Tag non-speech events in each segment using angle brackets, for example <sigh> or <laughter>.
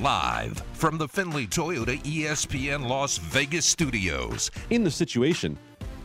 live from the Findlay Toyota ESPN Las Vegas studios. in the situation,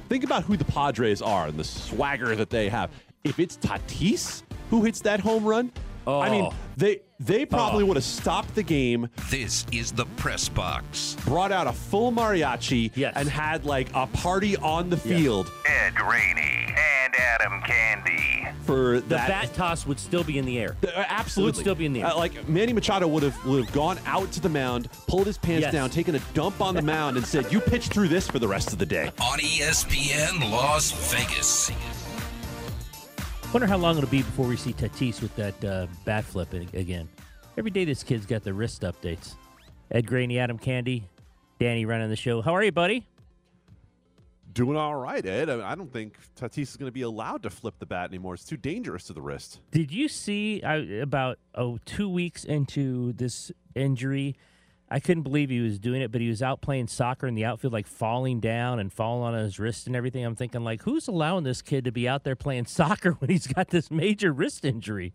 think about who the Padres are and the swagger that they have. If it's Tatis who hits that home run, I mean, Oh. they they probably oh. would have stopped the game, This is the press box. brought out a full mariachi, Yes. and had like a party on the field Ed Graney and Adam Candee. for The bat toss would still be in the air. Uh, absolutely, It would still be in the air. Uh, like Manny Machado would have would have gone out to the mound, pulled his pants Yes. down, taken a dump on the mound, and said, "You pitch through this for the rest of the day." On ESPN Las Vegas. Wonder how long it'll be before we see Tatis with that uh, bat flip again. Every day this kid's got the wrist updates. Ed Graney, Adam Candee, Danny running the show. How are you, buddy? Doing all right, Ed. I, I don't think Tatis is going to be allowed to flip the bat anymore. It's too dangerous to the wrist. Did you see I, about oh two weeks into this injury? I couldn't believe he was doing it, but he was out playing soccer in the outfield, like falling down and falling on his wrist and everything. I'm thinking, like, who's allowing this kid to be out there playing <laughs> soccer when he's got this major wrist injury?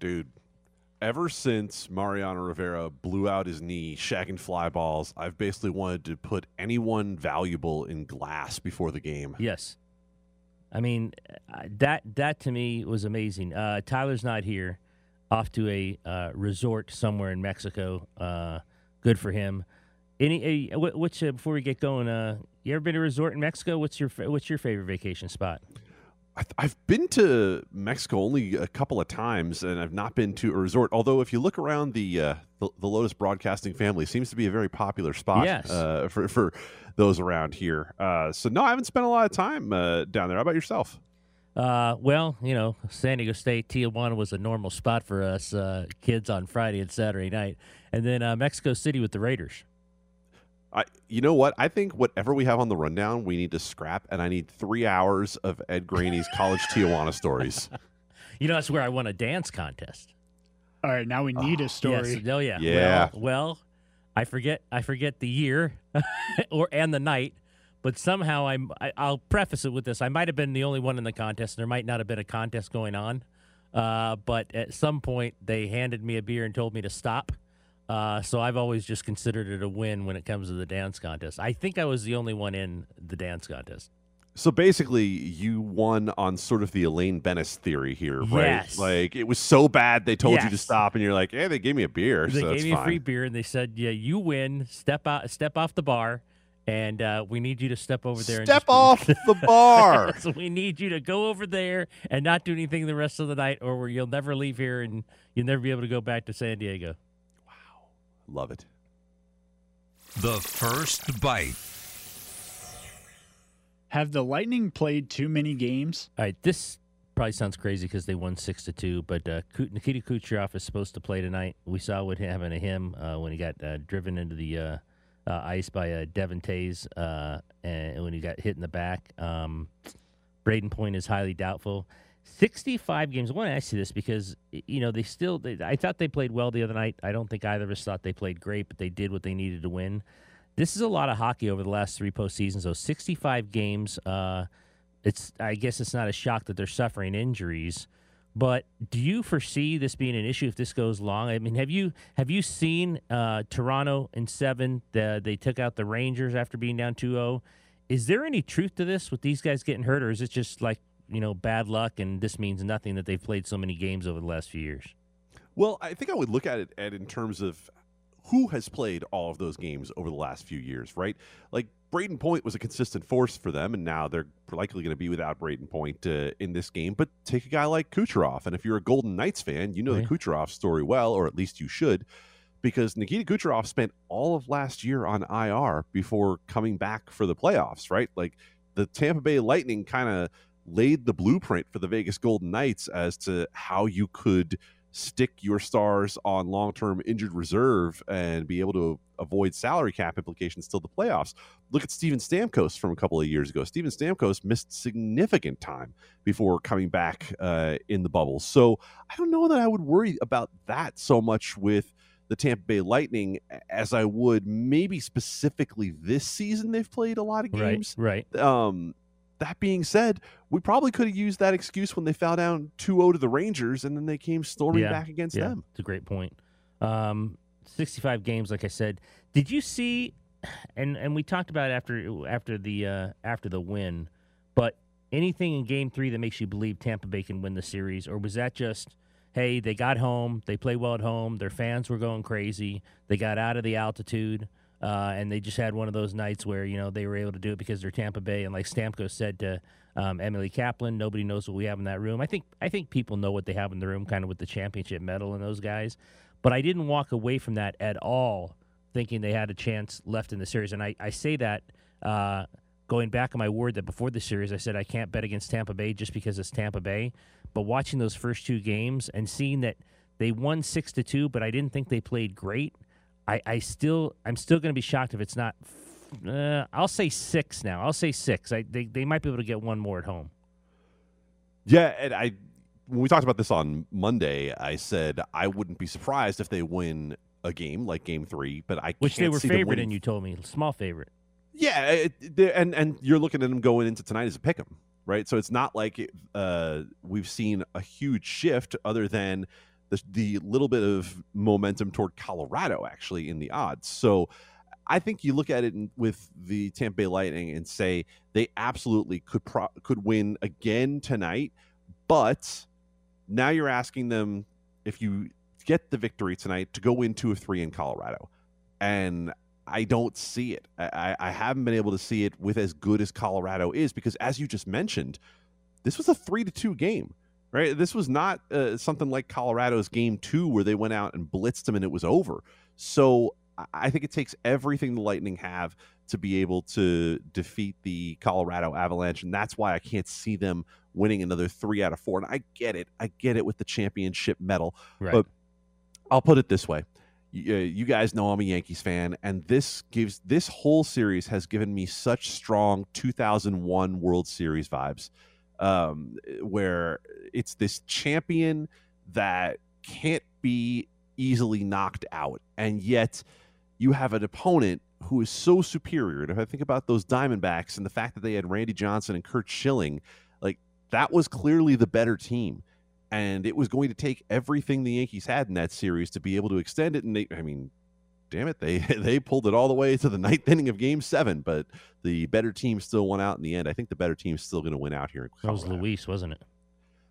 Dude, ever since Mariano Rivera blew out his knee shagging fly balls, I've basically wanted to put anyone valuable in glass before the game. Yes. I mean, uh, that that to me was amazing. Uh, Tyler's not here, off to a uh, resort somewhere in Mexico. Uh, good for him. Any, uh, wh- uh, before we get going, uh, you ever been to a resort in Mexico? What's your what's your favorite vacation spot? I- I've been to Mexico only a couple of times, and I've not been to a resort. Although, if you look around the uh, the, the Lotus Broadcasting family, it seems to be a very popular spot Yes. uh, for for those around here. Uh, so, no, I haven't spent a lot of time uh, down there. How about yourself? Uh, well, you know, San Diego State, Tijuana was a normal spot for us uh, kids on Friday and Saturday night, and then uh, Mexico City with the Raiders. I, you know what? I think whatever we have on the rundown, we need to scrap, and I need three hours of Ed Graney's College <laughs> Tijuana stories. You know, that's where I won a dance contest. All right, now we need a story. Yes. Oh yeah. Yeah. Well, well, I forget. I forget the year, <laughs> or and the night. But somehow I'm. I, I'll preface it with this: I might have been the only one in the contest. And there might not have been a contest going on. Uh, but at some point, they handed me a beer and told me to stop. Uh, so I've always just considered it a win when it comes to the dance contest. I think I was the only one in the dance contest. So basically, you won on sort of the Elaine Benes theory here, right? Yes. Like it was so bad they told you to stop, and you're like, "Hey, they gave me a beer, They so gave me a free beer and they said, "Yeah, you win. Step out. Step off the bar." And uh, we need you to step over there. and Step off <laughs> the bar. so we need you to go over there and not do anything the rest of the night, or you'll never leave here and you'll never be able to go back to San Diego. Love it. The first bite. Have the Lightning played too many games? All right, this probably sounds crazy because they won six to two, but uh, Nikita Kucherov is supposed to play tonight. We saw what happened to him uh, when he got uh, driven into the uh, uh, ice by uh, Devon Toews, uh, and when he got hit in the back. Um, Brayden Point is highly doubtful. 65 games. I want to ask you this because you know they still. They, I thought they played well the other night. I don't think either of us thought they played great, but they did what they needed to win. This is a lot of hockey over the last three postseasons. So 65 games. Uh, it's. I guess it's not a shock that they're suffering injuries. But do you foresee this being an issue if this goes long? I mean, have you have you seen uh, Toronto in seven? The, they took out the Rangers after being down 2-0. Is there any truth to this with these guys getting hurt, or is it just like you know bad luck and this means nothing that they've played so many games over the last few years? Well, I think I would look at it Ed, in terms of who has played all of those games over the last few years, right? Like Brayden Point was a consistent force for them, and now they're likely going to be without Brayden Point uh, in this game. But take a guy like Kucherov, and if you're a Golden Knights fan, you know Right. the Kucherov story well, or at least you should, because Nikita Kucherov spent all of last year on IR before coming back for the playoffs, right? Like the Tampa Bay Lightning kind of laid the blueprint for the Vegas Golden Knights as to how you could stick your stars on long-term injured reserve and be able to avoid salary cap implications till the playoffs. Look at Steven Stamkos from a couple of years ago. Steven Stamkos missed significant time before coming back uh, in the bubble. So I don't know that I would worry about that so much with the Tampa Bay Lightning as I would maybe specifically this season. They've played a lot of games. Right, right. Um, that being said, we probably could have used that excuse when they fell down 2-0 to the Rangers and then they came storming Yeah, back against yeah, them. it's a great point. Um, 65 games, like I said. Did you see? And and we talked about after after the uh, after the win, but anything in Game Three that makes you believe Tampa Bay can win the series, or was that just? Hey, they got home. They played well at home. Their fans were going crazy. They got out of the altitude. Uh, and they just had one of those nights where you know they were able to do it because they're Tampa Bay, and like Stamkos said to um, Emily Kaplan, nobody knows what we have in that room. I think I think people know what they have in the room, kind of with the championship medal and those guys. But I didn't walk away from that at all, thinking they had a chance left in the series. And I, I say that uh, going back on my word that before the series, I said I can't bet against Tampa Bay just because it's Tampa Bay. But watching those first two games and seeing that they won six to two, but I didn't think they played great. I, I still I'm still going to be shocked if it's not. Uh, I'll say six now. I'll say six. I, they they might be able to get one more at home. Yeah, and I when we talked about this on Monday, I said I wouldn't be surprised if they win a game like Game Three, but I which they were favorite, and you told me small favorite. Yeah, it, they- and and you're looking at them going into tonight as a pick 'em, right? So it's not like uh, we've seen a huge shift other than the, the little bit of momentum toward Colorado actually in the odds. So I think you look at it in, with the Tampa Bay Lightning and say they absolutely could pro- could win again tonight, but now you're asking them if you get the victory tonight to go win two of three in Colorado, and I don't see it. I, I haven't been able to see it with as good as Colorado is because, as you just mentioned, this was a three to two game, right? This was not uh, something like Colorado's game two where they went out and blitzed them and it was over. So I- think it takes everything the Lightning have to be able to defeat the Colorado Avalanche, and that's why I can't see them winning another three out of four. And I get it, I get it with the championship medal. Right. But I'll put it this way. You, uh, you guys know I'm a Yankees fan, and this gives this whole series has given me such strong 2001 World Series vibes, um, where it's this champion that can't be easily knocked out, and yet you have an opponent who is so superior. And if I think about those Diamondbacks and the fact that they had Randy Johnson and Curt Schilling, like that was clearly the better team and it was going to take everything the Yankees had in that series to be able to extend it. And they, I mean, damn it, they <laughs> they pulled it all the way to the ninth inning of Game Seven, but the better team still won out in the end. I think the better team is still going to win out here. In That was Luis, wasn't it?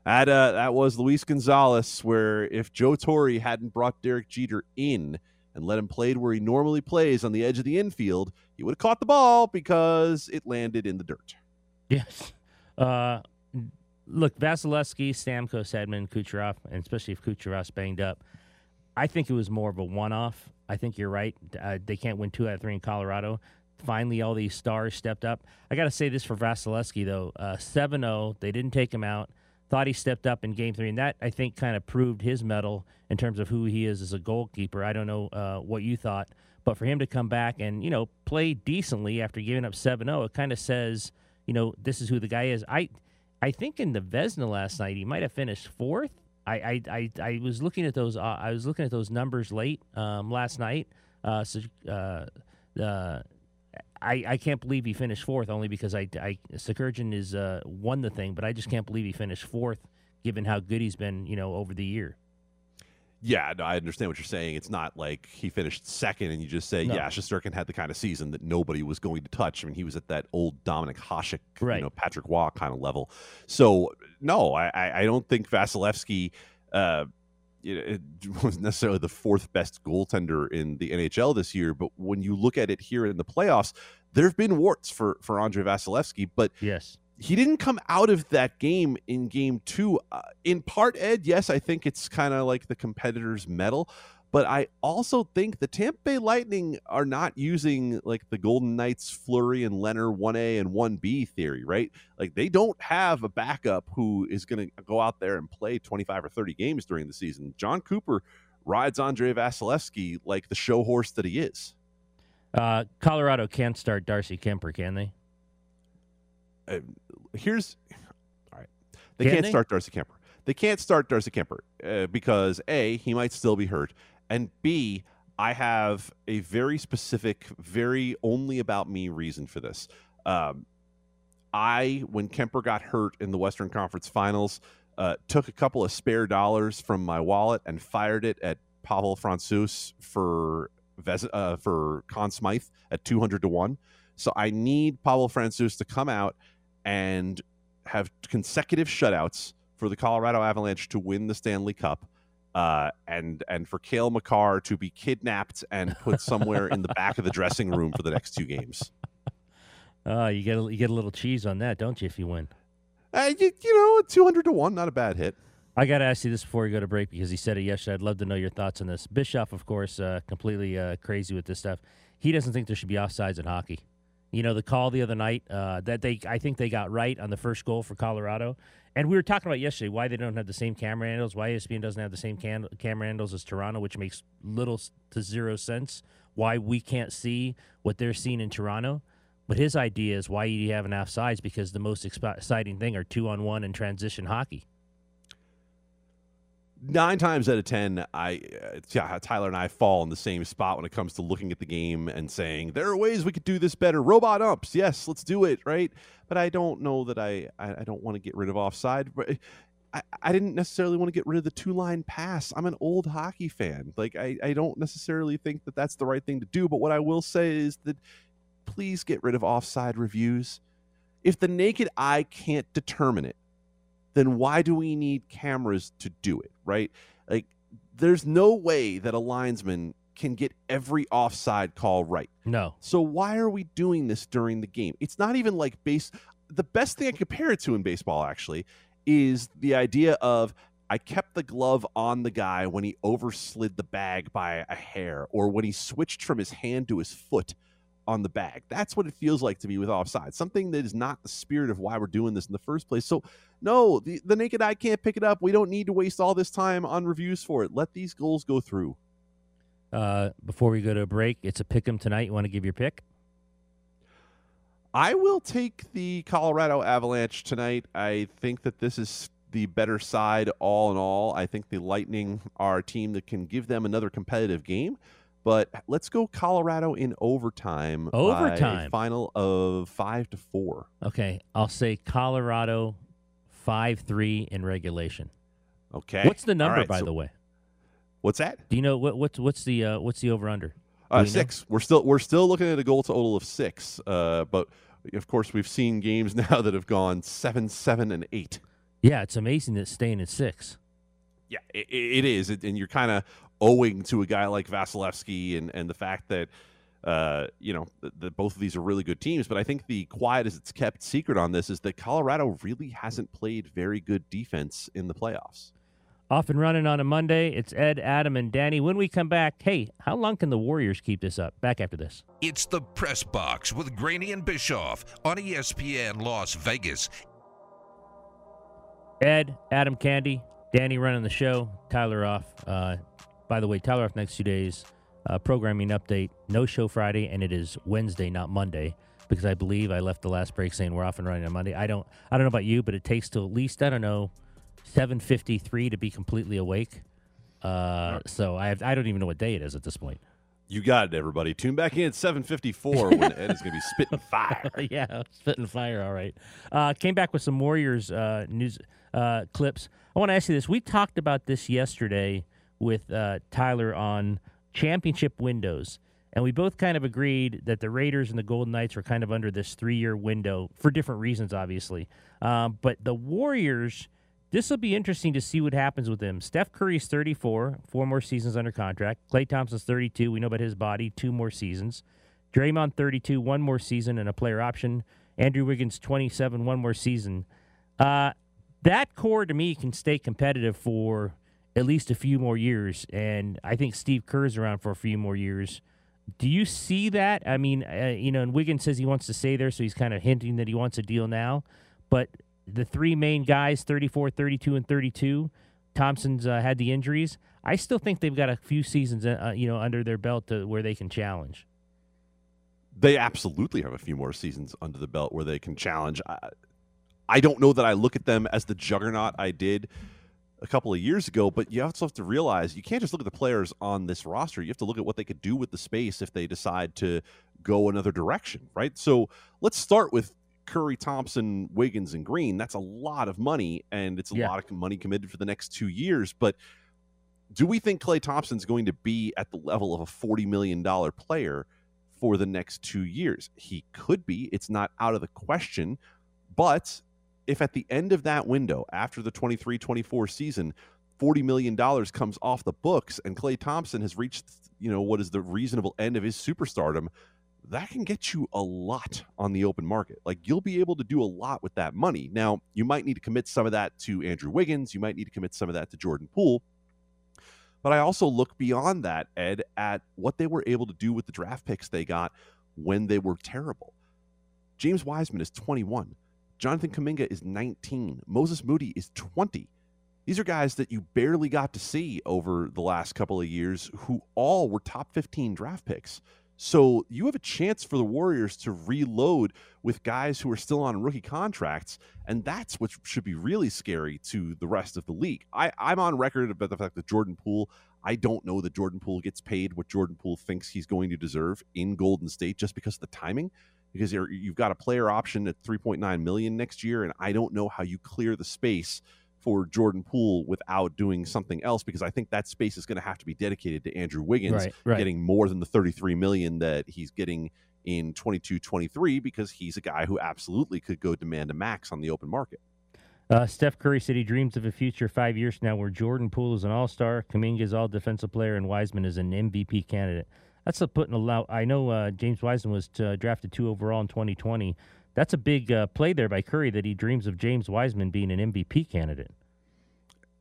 That uh, that was Luis Gonzalez. Where if Joe Torre hadn't brought Derek Jeter in and let him play where he normally plays on the edge of the infield, he would have caught the ball because it landed in the dirt. Yes. Uh, look, Vasilevskiy, Stamkos, Hedman, Kucherov, and especially if Kucherov's banged up, I think it was more of a one-off. I think you're right. Uh, they can't win two out of three in Colorado. Finally, all these stars stepped up. I got to say this for Vasilevskiy, though. Uh, 7-0, they didn't take him out. Thought he stepped up in game three, and that, I think, kind of proved his mettle in terms of who he is as a goalkeeper. I don't know uh, what you thought, but for him to come back and, you know, play decently after giving up 7-0, it kind of says, you know, this is who the guy is. I I think in the Vezina last night he might have finished fourth. I I, I, I was looking at those uh, I was looking at those numbers late um, last night. Uh, so uh, uh, I I can't believe he finished fourth only because I I Sakurjan is uh, won the thing, but I just can't believe he finished fourth given how good he's been you know over the year. Yeah, no, I understand what you're saying. It's not like he finished second and you just say, No. yeah, Shesterkin had the kind of season that nobody was going to touch. I mean, he was at that old Dominik Hasek, Right. you know, Patrick Roy kind of level. So, no, I, I don't think Vasilevskiy uh, know, it <laughs> was necessarily the fourth best goaltender in the NHL this year. But when you look at it here in the playoffs, there have been warts for, for Andrei Vasilevskiy, but Yes. He didn't come out of that game in game two. Uh, in part, Ed, yes, I think it's kind of like the competitor's medal, but I also think the Tampa Bay Lightning are not using like the Golden Knights Fleury and Lehner 1A and 1B theory, right? Like they don't have a backup who is going to go out there and play 25 or 30 games during the season. Jon Cooper rides Andrei Vasilevskiy like the show horse that he is. Uh, Colorado can't start Darcy Kuemper, can they? Uh, here's all right. They Can can't they? start Darcy Kuemper. They can't start Darcy Kuemper uh, because a he might still be hurt, and b I have a very specific, very only about me reason for this. Um, I when Kuemper got hurt in the Western Conference Finals, uh, took a couple of spare dollars from my wallet and fired it at Pavel Francouz for Ves- uh, for Conn Smythe at 200 to 1. So I need Pavel Francouz to come out and have consecutive shutouts for the Colorado Avalanche to win the Stanley Cup. Uh, and and for Cale Makar to be kidnapped and put somewhere in the back of the dressing room for the next two games. Uh, <laughs> you get a, you get a little cheese on that, don't you? If you win, Uh, you, you know, 200 to 1, not a bad hit. I got to ask you this before we go to break because he said it yesterday. I'd love to know your thoughts on this. Bischoff, of course, uh, completely uh, crazy with this stuff. He doesn't think there should be offsides in hockey. You know, the call the other night uh, that they, I think they got right on the first goal for Colorado. And we were talking about yesterday why they don't have the same camera angles, why ESPN doesn't have the same can- camera angles as Toronto, which makes little to zero sense. Why we can't see what they're seeing in Toronto. But his idea is why you have an offsides because the most exciting thing are two on one and transition hockey. Nine times out of ten, I uh, Tyler and I fall in the same spot when it comes to looking at the game and saying there are ways we could do this better. Robot umps, yes, let's do it, right? But I don't know that I I, I don't want to get rid of offside. But I, I didn't necessarily want to get rid of the two line pass. I'm an old hockey fan. Like I, I don't necessarily think that that's the right thing to do. But what I will say is that please get rid of offside reviews. If the naked eye can't determine it, then why do we need cameras to do it, right? Like, there's no way that a linesman can get every offside call right. No. So why are we doing this during the game? It's not even like base. The best thing I compare it to in baseball actually is the idea of I kept the glove on the guy when he overslid the bag by a hair, or when he switched from his hand to his foot on the bag. That's what it feels like to me with offside. Something that is not the spirit of why we're doing this in the first place. So no, the, the naked eye can't pick it up. We don't need to waste all this time on reviews for it. Let these goals go through. Uh, before we go to a break, it's a pick 'em tonight. You want to give your pick? I will take the Colorado Avalanche tonight. I think that this is the better side all in all. I think the Lightning are a team that can give them another competitive game. But let's go Colorado in overtime. Overtime. final of five to four. Okay, I'll say Colorado five three in regulation. Okay. What's the number, right, by so the way? What's that? Do you know what what's what's the uh, what's the over under? Uh, we know? six. We're still we're still looking at a goal total of six. Uh, but of course, we've seen games <laughs> now that have gone seven, seven, and eight. Yeah, it's amazing that it's staying at six. Yeah, it, it is, It- and you're kind of owing to a guy like Vasilevskiy and and the fact that uh, you know that, that both of these are really good teams. But I think the quiet as it's kept secret on this is that Colorado really hasn't played very good defense in the playoffs. Off and running on a Monday. It's Ed, Adam, and Danny. When we come back, hey, how long can the Warriors keep this up? Back after this. It's the Press Box with Graney and Bischoff on ESPN Las Vegas. Ed, Adam Candee, Danny running the show, Tyler off. Uh, by the way, Tyler off next two days. Uh, programming update: no show Friday, and it is Wednesday, not Monday, because I believe I left the last break saying we're off and running on Monday. I don't, I don't know about you, but it takes till at least I don't know, seven fifty three to be completely awake. Uh, so I have, I don't even know what day it is at this point. You got it, everybody. Tune back in at 7:54 when Ed is going to be spitting fire. <laughs> yeah, spitting fire. All right. Uh, came back with some Warriors uh, news uh, clips. I want to ask you this. We talked about this yesterday with uh, Tyler on championship windows, and we both kind of agreed that the Raiders and the Golden Knights were kind of under this three-year window for different reasons, obviously. Um, but the Warriors. This will be interesting to see what happens with them. Steph Curry's 34, four more seasons under contract. Klay Thompson's 32. We know about his body, two more seasons. Draymond 32, one more season and a player option. Andrew Wiggins 27, one more season. Uh, that core to me can stay competitive for at least a few more years, and I think Steve Kerr's around for a few more years. Do you see that? I mean, uh, you know, and Wiggins says he wants to stay there, so he's kind of hinting that he wants a deal now. But the three main guys, 34, 32, and 32, Thompson's uh, had the injuries. I still think they've got a few seasons, uh, you know, under their belt to, where they can challenge. they absolutely have a few more seasons under the belt where they can challenge. I, I don't know that I look at them as the juggernaut I did a couple of years ago, but you also have to realize you can't just look at the players on this roster. You have to look at what they could do with the space if they decide to go another direction, right? So let's start with Curry, Thompson, Wiggins, and Green. That's a lot of money, and it's a Yeah. lot of money committed for the next two years. But do we think Klay Thompson's going to be at the level of a $40 million player for the next two years? He could be. It's not out of the question. But if at the end of that window, after the 23 24 season, $40 million comes off the books and Klay Thompson has reached, you know, what is the reasonable end of his superstardom, that can get you a lot on the open market. Like you'll be able to do a lot with that money. Now, you might need to commit some of that to Andrew Wiggins. You might need to commit some of that to Jordan Poole. But I also look beyond that, Ed, at what they were able to do with the draft picks they got when they were terrible. James Wiseman is 21. Jonathan Kuminga is 19. Moses Moody is 20. These are guys that you barely got to see over the last couple of years who all were top 15 draft picks. So you have a chance for the Warriors to reload with guys who are still on rookie contracts, and that's what should be really scary to the rest of the league. I, I'm on record about the fact that Jordan Poole, I don't know that Jordan Poole gets paid what Jordan Poole thinks he's going to deserve in Golden State just because of the timing. Because you've got a player option at 3.9 million next year, and I don't know how you clear the space for Jordan Poole without doing something else because I think that space is going to have to be dedicated to Andrew Wiggins right, right. getting more than the 33 million that he's getting in 22-23 because he's a guy who absolutely could go demand a max on the open market. Uh, Steph Curry said he dreams of a future five years from now where Jordan Poole is an All Star, Kuminga is All Defensive Player, and Wiseman is an MVP candidate. That's a putting a lot. I know uh, James Wiseman was uh, drafted two overall in 2020 that's a big uh, play there by Curry that he dreams of James Wiseman being an MVP candidate.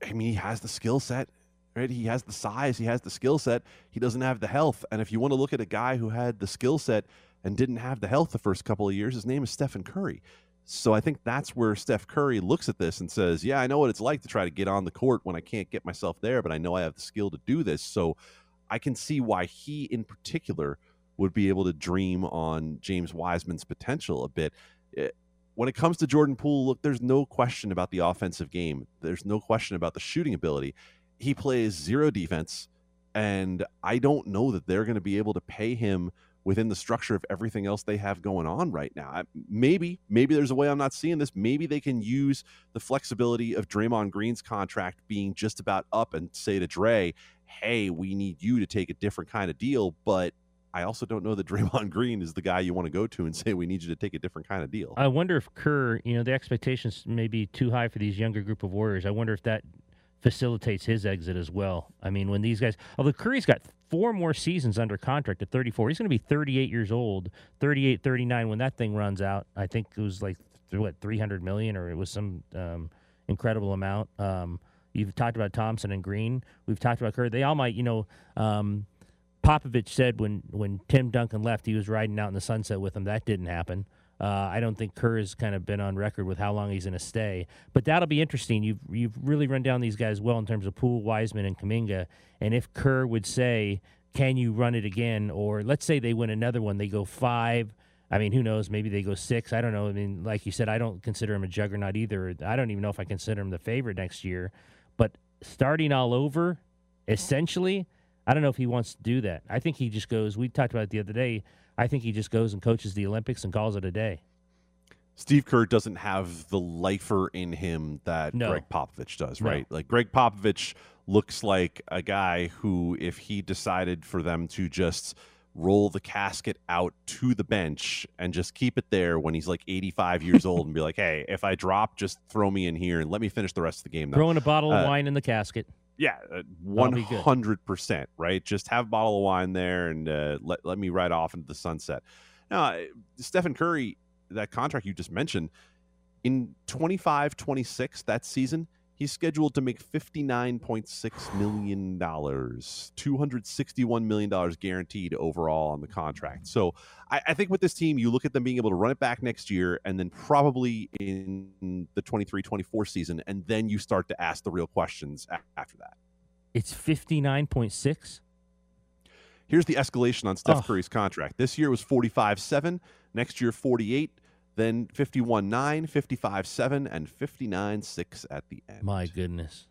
I mean, he has the skill set, right? He has the size, he has the skill set. He doesn't have the health. And if you want to look at a guy who had the skill set and didn't have the health the first couple of years, his name is Stephen Curry. So I think that's where Steph Curry looks at this and says, "Yeah, I know what it's like to try to get on the court when I can't get myself there, but I know I have the skill to do this." So I can see why he in particular would be able to dream on James Wiseman's potential a bit. It, eh, when it comes to Jordan Poole, look, there's no question about the offensive game. There's no question about the shooting ability. He plays zero defense, and I don't know that they're going to be able to pay him within the structure of everything else they have going on right now. Maybe, maybe there's a way I'm not seeing this. Maybe they can use the flexibility of Draymond Green's contract being just about up and say to Dre, "Hey, we need you to take a different kind of deal," but I also don't know that Draymond <laughs> Green is the guy you want to go to and say we need you to take a different kind of deal. I wonder if Kerr, you know, the expectations may be too high for these younger group of Warriors. I wonder if that facilitates his exit as well. I mean, when these guys, although Curry's got four more seasons under contract at 34, he's going to be 38 years old, 38, 39 when that thing runs out. I think it was like what 300 million or it was some um, incredible amount. Um, you've talked about Thompson and Green. We've talked about Curry. They all might, you know. Um, Popovich said when when Tim Duncan left, he was riding out in the sunset with him. That didn't happen. Uh, I don't think Kerr has kind of been on record with how long he's going to stay, but that'll be interesting. You've you've really run down these guys well in terms of Poole, Wiseman, and Kuminga, And if Kerr would say, "Can you run it again?" or let's say they win another one, they go five. I mean, who knows? Maybe they go six. I don't know. I mean, like you said, I don't consider him a juggernaut either. I don't even know if I consider him the favorite next year. But starting all over, essentially, I don't know if he wants to do that. I think he just goes. We talked about it the other day. I think he just goes and coaches the Olympics and calls it a day. Steve Kerr doesn't have the lifer in him that no. Gregg Popovich does, right? No. Like Gregg Popovich looks like a guy who, if he decided for them to just roll the casket out to the bench and just keep it there when he's like 85 years old and be like, hey, if I drop, just throw me in here and let me finish the rest of the game. Throwing a bottle of uh, wine in the casket. Yeah, uh, one hundred percent. Right, just have a bottle of wine there and uh, let let me ride off into the sunset. Now, uh, Stephen Curry, that contract you just mentioned, in 25, 26, that season, he's scheduled to make $59.6 million, $261 million guaranteed overall on the contract. So I, I, think with this team, you look at them being able to run it back next year and then probably in the 23 24 season, and then you start to ask the real questions after that. It's 59.6? Here's the escalation on Steph oh. Curry's contract. This year was 45 7, next year 48 then 51 9, 55 7, and 59 6 at the end. My goodness.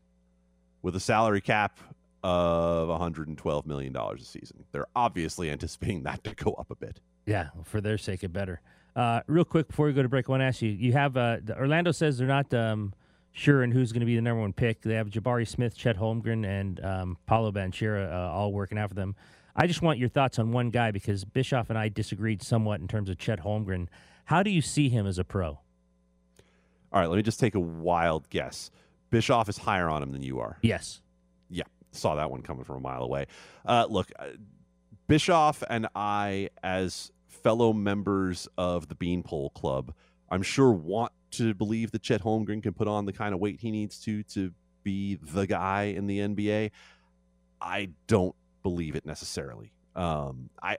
With a salary cap of $112 million a season. They're obviously anticipating that to go up a bit. Yeah, for their sake, it better. Uh, real quick before we go to break, I want to ask you: You have uh, Orlando says they're not um, sure in who's going to be the number one pick. They have Jabari Smith, Chet Holmgren, and um, Paolo Banchero uh, all working out for them. I just want your thoughts on one guy because Bischoff and I disagreed somewhat in terms of Chet Holmgren. How do you see him as a pro? All right, let me just take a wild guess. Bischoff is higher on him than you are. Yes. Yeah, saw that one coming from a mile away. Uh, look, uh, Bischoff and I, as fellow members of the Beanpole Club, I'm sure want to believe that Chet Holmgren can put on the kind of weight he needs to to be the guy in the NBA. I don't believe it necessarily. Um, I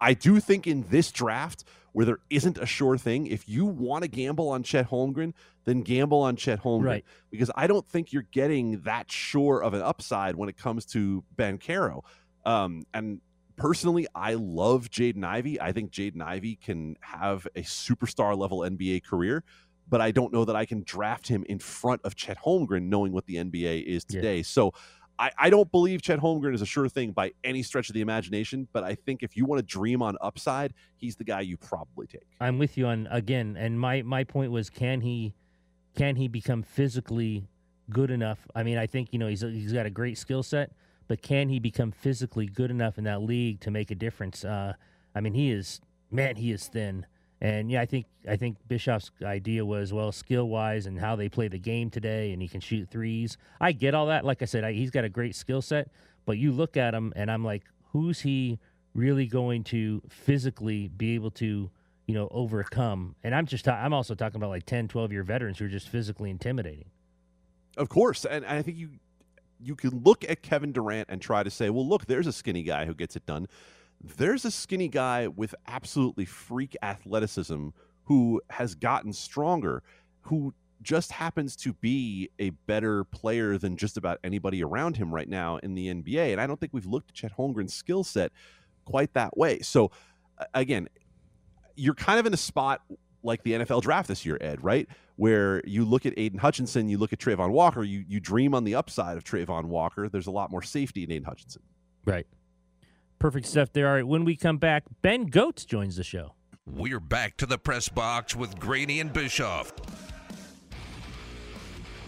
I do think in this draft where there isn't a sure thing, if you want to gamble on Chet Holmgren, then gamble on Chet Holmgren Right. because I don't think you're getting that sure of an upside when it comes to Banchero. Um, and personally, I love Jaden Ivey. I think Jaden Ivey can have a superstar level NBA career, but I don't know that I can draft him in front of Chet Holmgren, knowing what the NBA is Yeah. today. So I, I don't believe Chet Holmgren is a sure thing by any stretch of the imagination, but I think if you want to dream on upside, he's the guy you probably take. I'm with you on again, and my my point was, can he, can he become physically good enough? I mean, I think you know he's he's got a great skill set, but can he become physically good enough in that league to make a difference? Uh, I mean, he is man, he is thin, and yeah, I think I think Bischoff's idea was well, skill wise and how they play the game today, and he can shoot threes. I get all that. Like I said, I, he's got a great skill set, but you look at him, and I'm like, who's he really going to physically be able to? you know, overcome. And I'm just, ta- I'm also talking about like 10, 12 year veterans who are just physically intimidating. Of course, and I think you you can look at Kevin Durant and try to say, well, look, there's a skinny guy who gets it done. There's a skinny guy with absolutely freak athleticism who has gotten stronger, who just happens to be a better player than just about anybody around him right now in the NBA. And I don't think we've looked at Chet Holmgren's skill set quite that way. So, again, you're kind of in a spot like the NFL draft this year, Ed, right? Where you look at Aidan Hutchinson, you look at Travon Walker, you you dream on the upside of Travon Walker. There's a lot more safety in Aidan Hutchinson. Right. Perfect stuff there. All right. When we come back, Ben Gotz joins the show. We're back to the press box with Graney and Bischoff.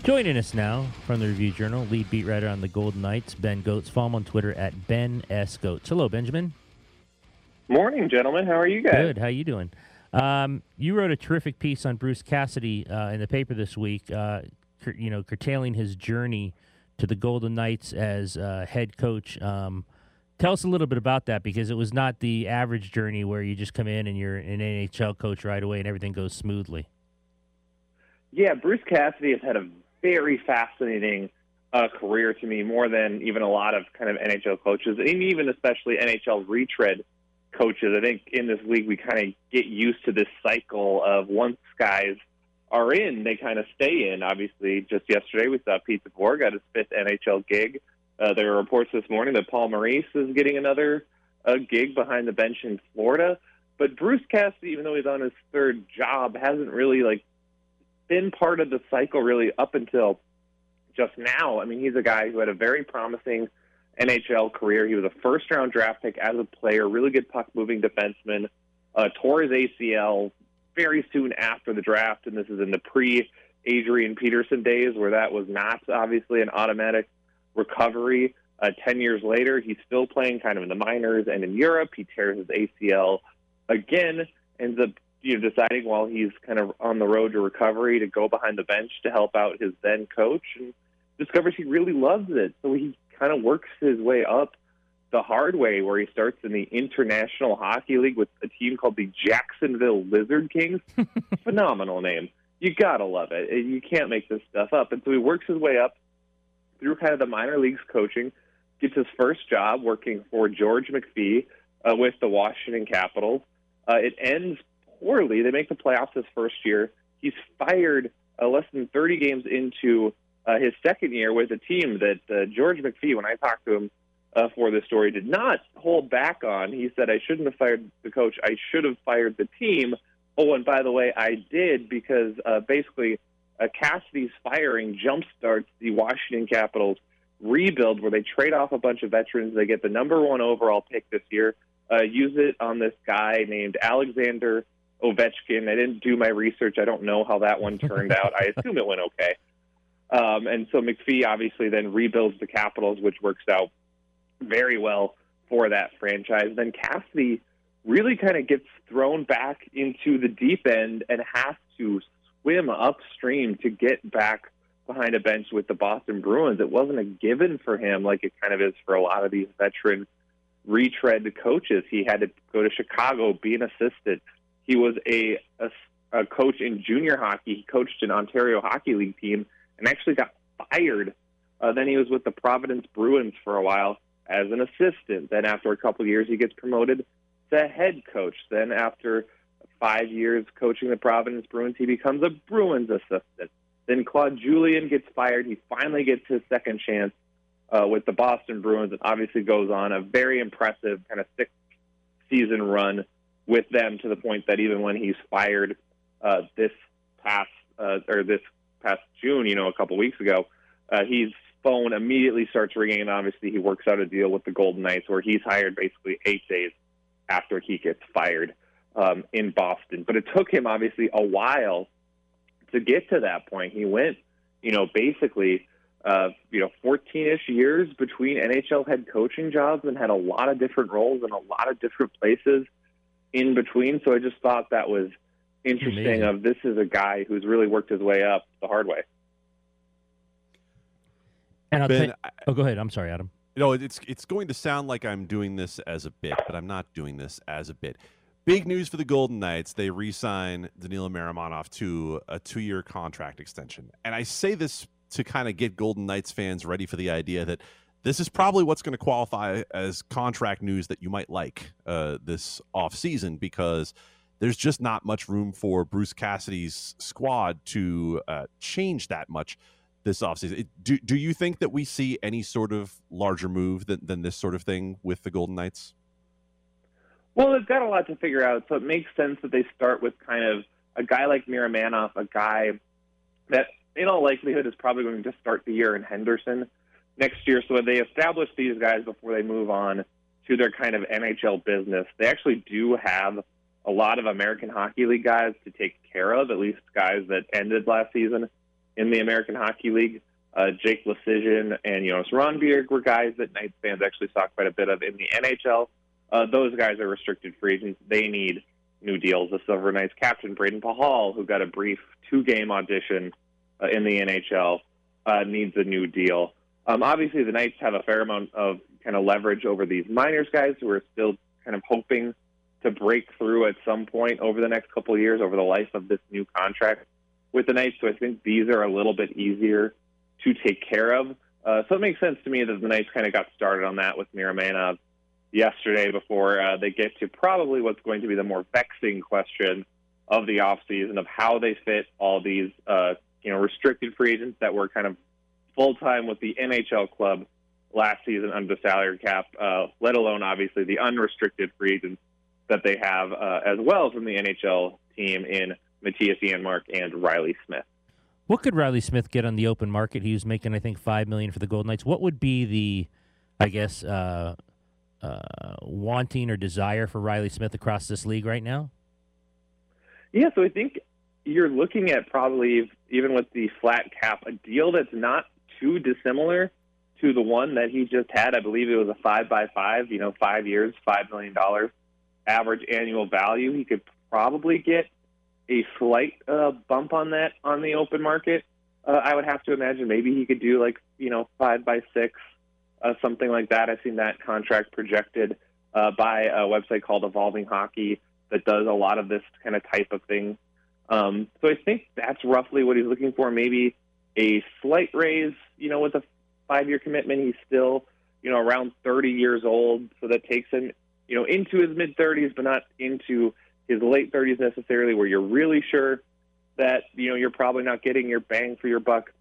Joining us now from the Review Journal, lead beat writer on the Golden Knights, Ben Gotz. Follow him on Twitter at Ben S. Gotz. Hello, Benjamin. Morning, gentlemen. How are you guys? Good. How you doing? Um, you wrote a terrific piece on Bruce Cassidy uh, in the paper this week. Uh, cur- you know, curtailing his journey to the Golden Knights as uh, head coach. Um, tell us a little bit about that because it was not the average journey where you just come in and you're an NHL coach right away and everything goes smoothly. Yeah, Bruce Cassidy has had a very fascinating uh, career to me, more than even a lot of kind of NHL coaches, and even especially NHL retread coaches. I think in this league we kind of get used to this cycle of once guys are in, they kind of stay in. Obviously, just yesterday we saw Pete DeBoer got his fifth NHL gig. Uh, there are reports this morning that Paul Maurice is getting another uh, gig behind the bench in Florida. But Bruce Cassidy, even though he's on his third job, hasn't really like been part of the cycle really up until just now. I mean, he's a guy who had a very promising NHL career. He was a first round draft pick as a player, really good puck moving defenseman. Uh, tore his ACL very soon after the draft, and this is in the pre Adrian Peterson days where that was not obviously an automatic recovery. Uh, 10 years later, he's still playing kind of in the minors and in Europe. He tears his ACL again, ends up you know, deciding while he's kind of on the road to recovery to go behind the bench to help out his then coach and discovers he really loves it. So he kind of works his way up the hard way where he starts in the International Hockey League with a team called the Jacksonville Lizard Kings. <laughs> Phenomenal name. You gotta love it. You can't make this stuff up. And so he works his way up through kind of the minor leagues coaching, gets his first job working for George McPhee uh, with the Washington Capitals. Uh, it ends poorly. They make the playoffs his first year. He's fired uh, less than 30 games into uh, his second year with a team that uh, George McPhee, when I talked to him uh, for this story, did not hold back on. He said, I shouldn't have fired the coach. I should have fired the team. Oh, and by the way, I did because uh, basically uh, Cassidy's firing jumpstarts the Washington Capitals rebuild where they trade off a bunch of veterans. They get the number one overall pick this year, uh, use it on this guy named Alexander Ovechkin. I didn't do my research. I don't know how that one turned out. I assume it went okay. Um, and so McPhee obviously then rebuilds the Capitals, which works out very well for that franchise. Then Cassidy really kind of gets thrown back into the deep end and has to swim upstream to get back behind a bench with the Boston Bruins. It wasn't a given for him like it kind of is for a lot of these veteran retread coaches. He had to go to Chicago, be an assistant. He was a, a, a coach in junior hockey. He coached an Ontario Hockey League team and actually got fired. Uh, then he was with the Providence Bruins for a while as an assistant. Then after a couple years, he gets promoted to head coach. Then after five years coaching the Providence Bruins, he becomes a Bruins assistant. Then Claude Julien gets fired. He finally gets his second chance uh, with the Boston Bruins and obviously goes on a very impressive kind of six season run with them to the point that even when he's fired uh, this past uh, or this past June, you know, a couple weeks ago, uh, his phone immediately starts ringing, and obviously he works out a deal with the Golden Knights where he's hired basically eight days after he gets fired um, in Boston. But it took him obviously a while to get to that point. He went, you know, basically, uh, you know, 14-ish years between NHL head coaching jobs and had a lot of different roles in a lot of different places in between. So I just thought that was interesting. Amazing. Of this is a guy who's really worked his way up the hard way. And I'll Ben, tell- oh, go ahead. I'm sorry, Adam. You know, it's it's going to sound like I'm doing this as a bit, but I'm not doing this as a bit. Big news for the Golden Knights. They re-sign Danila Miromanov to a two-year contract extension. And I say this to kind of get Golden Knights fans ready for the idea that this is probably what's going to qualify as contract news that you might like uh, this offseason because there's just not much room for Bruce Cassidy's squad to uh, change that much this offseason. Do, do you think that we see any sort of larger move than, than this sort of thing with the Golden Knights? Well, they've got a lot to figure out, so it makes sense that they start with kind of a guy like Miromanov, a guy that, in all likelihood, is probably going to start the year in Henderson next year. So they establish these guys before they move on to their kind of NHL business. They actually do have a lot of American Hockey League guys to take care of, at least guys that ended last season in the American Hockey League. Uh, Jake Leschyshyn and Jonas Rondbjerg were guys that Knights fans actually saw quite a bit of in the NHL. Uh, those guys are restricted free agents. They need new deals. The Silver Knights captain, Brayden Pachal, who got a brief two game audition uh, in the NHL, uh, needs a new deal. Um, obviously, the Knights have a fair amount of kind of leverage over these minors guys who are still kind of hoping to break through at some point over the next couple of years, over the life of this new contract with the Knights. So I think these are a little bit easier to take care of. Uh, so it makes sense to me that the Knights kind of got started on that with Miromanov yesterday before uh, they get to probably what's going to be the more vexing question of the offseason of how they fit all these uh, you know restricted free agents that were kind of full time with the NHL club last season under the salary cap, uh, let alone obviously the unrestricted free agents that they have uh, as well from the NHL team in Mattias Janmark and Riley Smith. What could Riley Smith get on the open market? He was making, I think, five million for the Golden Knights. What would be the, I guess, uh, uh, wanting or desire for Riley Smith across this league right now? Yeah, so I think you're looking at probably even with the flat cap a deal that's not too dissimilar to the one that he just had. I believe it was a five by five, you know, five years, five million dollars average annual value. He could probably get a slight uh, bump on that on the open market. Uh, I would have to imagine maybe he could do like you know five by six, uh, something like that. I've seen that contract projected uh, by a website called Evolving Hockey that does a lot of this kind of type of thing. Um, so I think that's roughly what he's looking for. Maybe a slight raise, you know, with a five-year commitment. He's still, you know, around 30 years old, so that takes him, you know, into his mid 30s, but not into his late 30s necessarily, where you're really sure that you know you're probably not getting your bang for your buck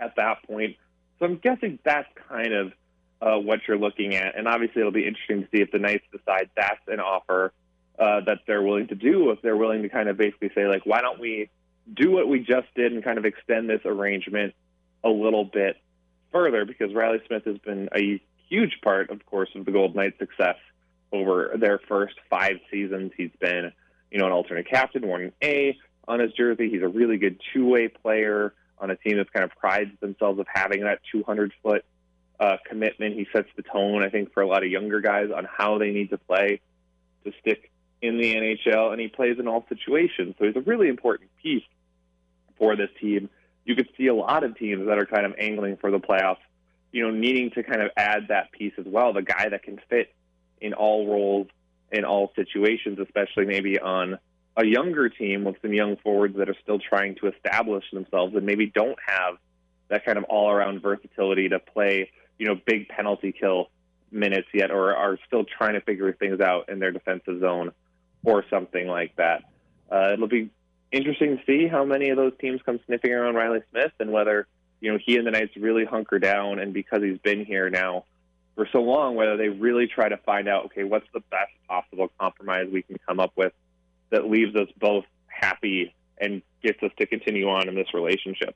at that point. So I'm guessing that's kind of uh, what you're looking at, and obviously it'll be interesting to see if the Knights decide that's an offer uh, that they're willing to do. If they're willing to kind of basically say like, why don't we do what we just did and kind of extend this arrangement a little bit further? Because Riley Smith has been a huge part, of course, of the Golden Knights' success over their first five seasons. He's been, you know, an alternate captain, an A on his jersey. He's a really good two-way player. On a team that's kind of prides themselves of having that 200 foot uh, commitment. He sets the tone, I think, for a lot of younger guys on how they need to play to stick in the NHL, and he plays in all situations. So he's a really important piece for this team. You could see a lot of teams that are kind of angling for the playoffs, you know, needing to kind of add that piece as well, the guy that can fit in all roles in all situations, especially maybe on a younger team with some young forwards that are still trying to establish themselves and maybe don't have that kind of all around versatility to play, you know, big penalty kill minutes yet or are still trying to figure things out in their defensive zone or something like that. Uh, it'll be interesting to see how many of those teams come sniffing around Reilly Smith and whether, you know, he and the Knights really hunker down and because he's been here now for so long, whether they really try to find out, okay, what's the best possible compromise we can come up with that leaves us both happy and gets us to continue on in this relationship.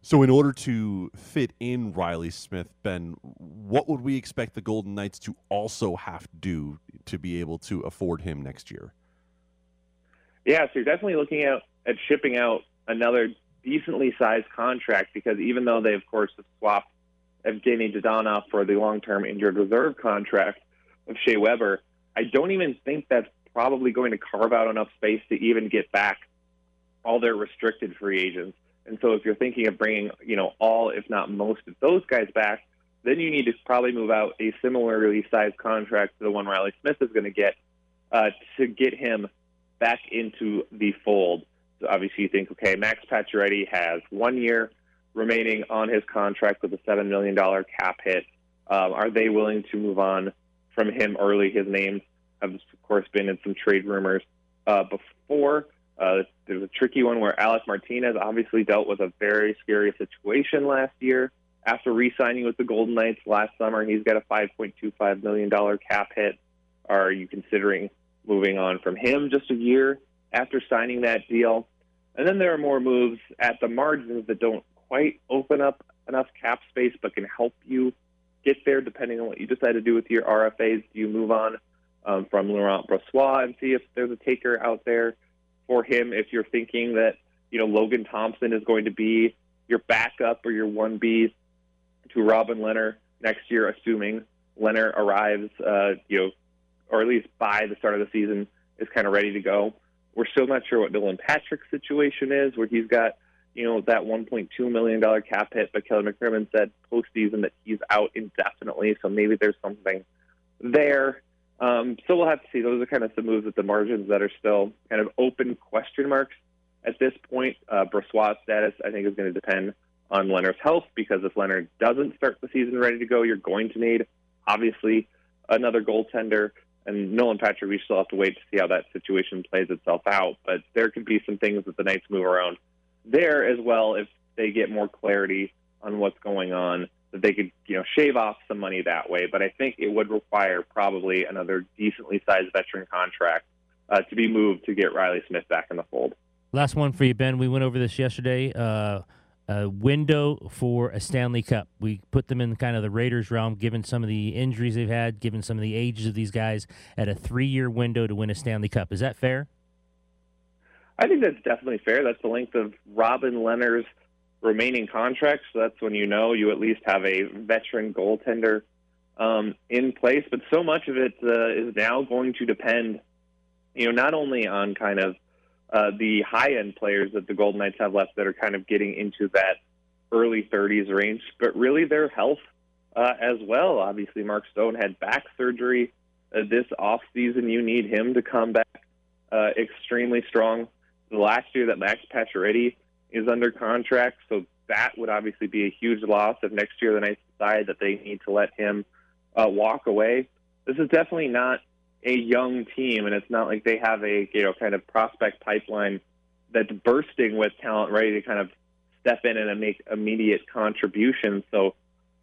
So, in order to fit in Reilly Smith, Ben, what would we expect the Golden Knights to also have to do to be able to afford him next year? Yeah, so you're definitely looking at, at shipping out another decently sized contract because even though they, of course, have swapped Evgeny Dadonov for the long term injured reserve contract of Shea Weber, I don't even think that's probably going to carve out enough space to even get back all their restricted free agents. And so if you're thinking of bringing, you know, all, if not most of those guys back, then you need to probably move out a similarly sized contract to the one Reilly Smith is going to get uh, to get him back into the fold. So obviously you think, okay, Max Pacioretty has one year remaining on his contract with a $7 million cap hit. Um, are they willing to move on from him early? His name has, of course, been in some trade rumors uh, before. Uh, there's a tricky one where Alec Martinez obviously dealt with a very scary situation last year. After re-signing with the Golden Knights last summer, he's got a $5.25 million cap hit. Are you considering moving on from him just a year after signing that deal? And then there are more moves at the margins that don't quite open up enough cap space but can help you get there depending on what you decide to do with your RFAs. Do you move on um, from Laurent Brossoit and see if there's a taker out there for him if you're thinking that, you know, Logan Thompson is going to be your backup or your 1B to Robin Lehner next year, assuming Lehner arrives, uh, you know, or at least by the start of the season is kind of ready to go. We're still not sure what Dylan Patrick's situation is, where he's got, you know, that $1.2 million cap hit, but Kelly McCrimmon said postseason that he's out indefinitely, so maybe there's something there. Um, so we'll have to see. Those are kind of some moves at the margins that are still kind of open question marks at this point. Uh, Brossoit's status, I think, is going to depend on Lehner's health because if Lehner doesn't start the season ready to go, you're going to need, obviously, another goaltender. And Nolan Patrick, we still have to wait to see how that situation plays itself out. But there could be some things that the Knights move around there as well if they get more clarity on what's going on that they could, you know, shave off some money that way. But I think it would require probably another decently sized veteran contract uh, to be moved to get Reilly Smith back in the fold. Last one for you, Ben. We went over this yesterday. Uh, a window for a Stanley Cup. We put them in kind of the Raiders realm, given some of the injuries they've had, given some of the ages of these guys, at a three-year window to win a Stanley Cup. Is that fair? I think that's definitely fair. That's the length of Robin Lehner's remaining contracts. So that's when you know you at least have a veteran goaltender um, in place. But so much of it uh, is now going to depend, you know, not only on kind of uh, the high end players that the Golden Knights have left that are kind of getting into that early 30s range, but really their health uh, as well. Obviously, Mark Stone had back surgery uh, this off season. You need him to come back uh, extremely strong. The last year that Max Pacioretty is under contract, so that would obviously be a huge loss if next year the Knights decide that they need to let him uh, walk away. This is definitely not a young team, and it's not like they have a you know kind of prospect pipeline that's bursting with talent, ready to kind of step in and make immediate contributions. So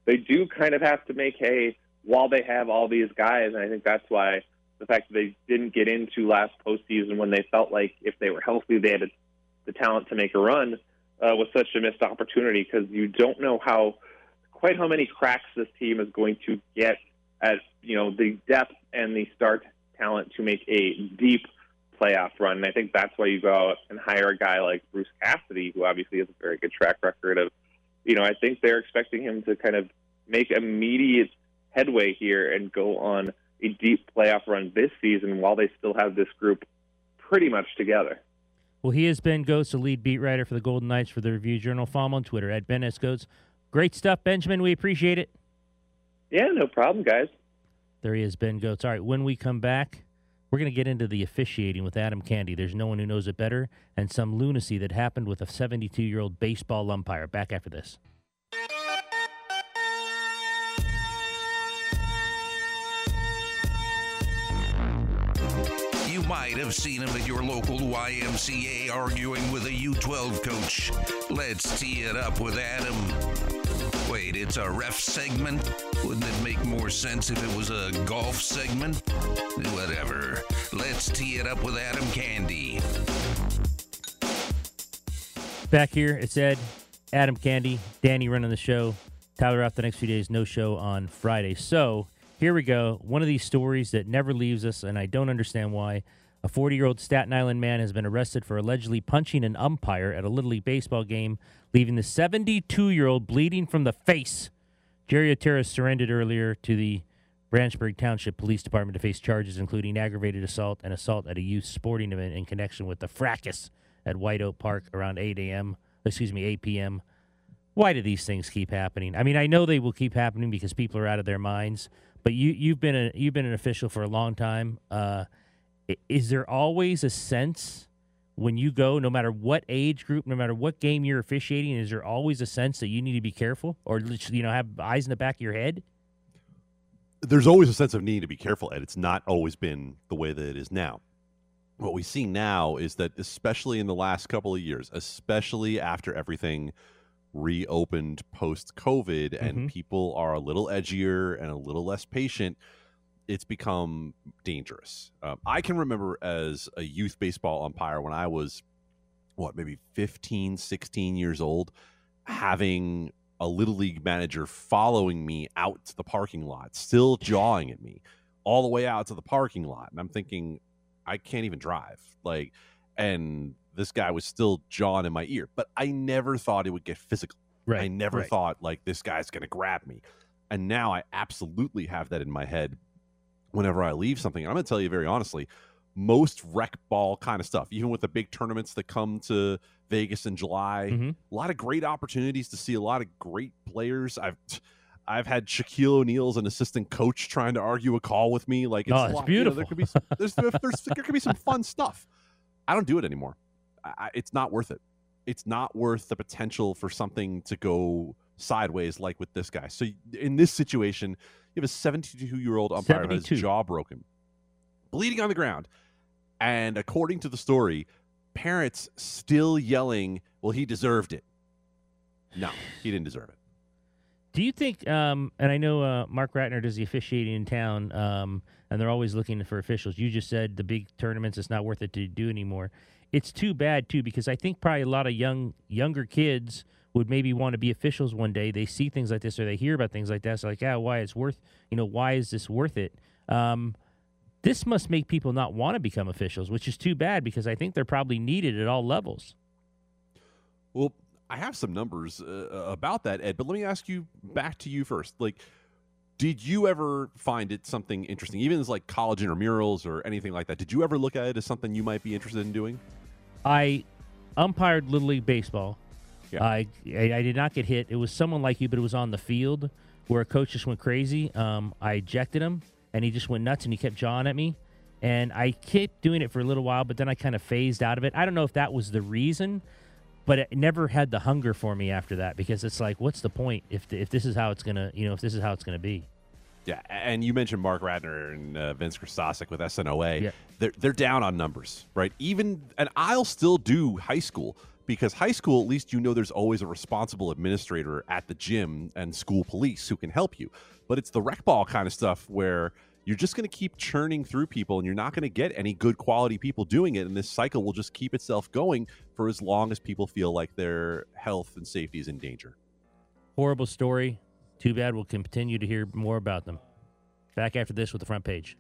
they do kind of have to make hay while they have all these guys, and I think that's why the fact that they didn't get into last postseason when they felt like if they were healthy, they had the talent to make a run uh, was such a missed opportunity because you don't know how quite how many cracks this team is going to get at you know the depth and the start talent to make a deep playoff run. And I think that's why you go out and hire a guy like Bruce Cassidy, who obviously has a very good track record of, you know, I think they're expecting him to kind of make immediate headway here and go on a deep playoff run this season while they still have this group pretty much together. Well, he has Ben Gotz, the lead beat writer for the Golden Knights for the Review Journal. Follow him on Twitter at Ben S. Gotz. Great stuff, Benjamin. We appreciate it. Yeah, no problem, guys. There he is, Ben Gotz. All right, when we come back, we're going to get into the officiating with Adam Candee. There's no one who knows it better, and some lunacy that happened with a 72 year old baseball umpire. Back after this. Might have seen him at your local YMCA arguing with a U12 coach. Let's tee it up with Adam. Wait, it's a ref segment? Wouldn't it make more sense if it was a golf segment? Whatever. Let's tee it up with Adam Candee. Back here, it's Ed, Adam Candee, Danny running the show. Tyler off the next few days, no show on Friday. So here we go. One of these stories that never leaves us, and I don't understand why. A 40 year old Staten Island man has been arrested for allegedly punching an umpire at a Little League baseball game, leaving the 72 year old bleeding from the face. Jerry Otero surrendered earlier to the Branchburg Township Police Department to face charges including aggravated assault and assault at a youth sporting event in connection with the fracas at White Oak Park around 8 a.m. Excuse me, 8 p.m. Why do these things keep happening? I mean, I know they will keep happening because people are out of their minds. But you you've been a you've been an official for a long time. Uh, is there always a sense when you go, no matter what age group, no matter what game you're officiating, is there always a sense that you need to be careful or you know have eyes in the back of your head? there's always a sense of need to be careful, Ed. It's not always been the way that it is now. What we see now is that, especially in the last couple of years, especially after everything reopened post COVID and mm-hmm. people are a little edgier and a little less patient, it's become dangerous. Um, I can remember as a youth baseball umpire when I was, what, maybe 15, 16 years old, having a little league manager following me out to the parking lot, still jawing at me all the way out to the parking lot. And I'm thinking, I can't even drive. Like, and this guy was still jawing in my ear, but I never thought it would get physical. Right. I never right. thought like this guy's going to grab me. And now I absolutely have that in my head whenever I leave something. I'm going to tell you very honestly, most rec ball kind of stuff, even with the big tournaments that come to Vegas in July, Mhm. a lot of great opportunities to see a lot of great players. I've I've had Shaquille O'Neal's an assistant coach trying to argue a call with me. Like, it's Oh, it's lot- you know, there beautiful. could be some, there's, there's, there could be some fun stuff. I don't do it anymore. I- it's not worth it. It's not worth the potential for something to go sideways like with this guy. So in this situation, you have a 72 year old umpire who has 72. jaw broken, bleeding on the ground, and according to the story, parents still yelling, "Well, he deserved it." No, he didn't deserve it. Do you think? Um, and I know uh, Mark Ratner does the officiating in town, um, and they're always looking for officials. You just said the big tournaments; it's not worth it to do anymore. It's too bad too, because I think probably a lot of young younger kids would maybe want to be officials one day. They see things like this, or they hear about things like that. So like, yeah, why it's worth? You know, why is this worth it? Um, this must make people not want to become officials, which is too bad because I think they're probably needed at all levels. Well, I have some numbers uh, about that, Ed. But let me ask you back to you first. Like, did you ever find it something interesting, even as like college intramurals or anything like that? Did you ever look at it as something you might be interested in doing? I umpired Little League baseball. Yeah. I, I I did not get hit. It was someone like you, but it was on the field where a coach just went crazy. Um, I ejected him, and he just went nuts, and he kept jawing at me. And I kept doing it for a little while, but then I kind of phased out of it. I don't know if that was the reason, but it never had the hunger for me after that because it's like, what's the point if if this is how it's gonna, you know, if this is how it's gonna be? Yeah, and you mentioned Mark Ratner and uh, Vince Kristosic with SNOA. Yeah. They're they're down on numbers, right? Even and I'll still do high school because high school at least you know there's always a responsible administrator at the gym and school police who can help you. But it's the rec ball kind of stuff where you're just going to keep churning through people and you're not going to get any good quality people doing it and this cycle will just keep itself going for as long as people feel like their health and safety is in danger. Horrible story. Too bad we'll continue to hear more about them. Back after this with the front page.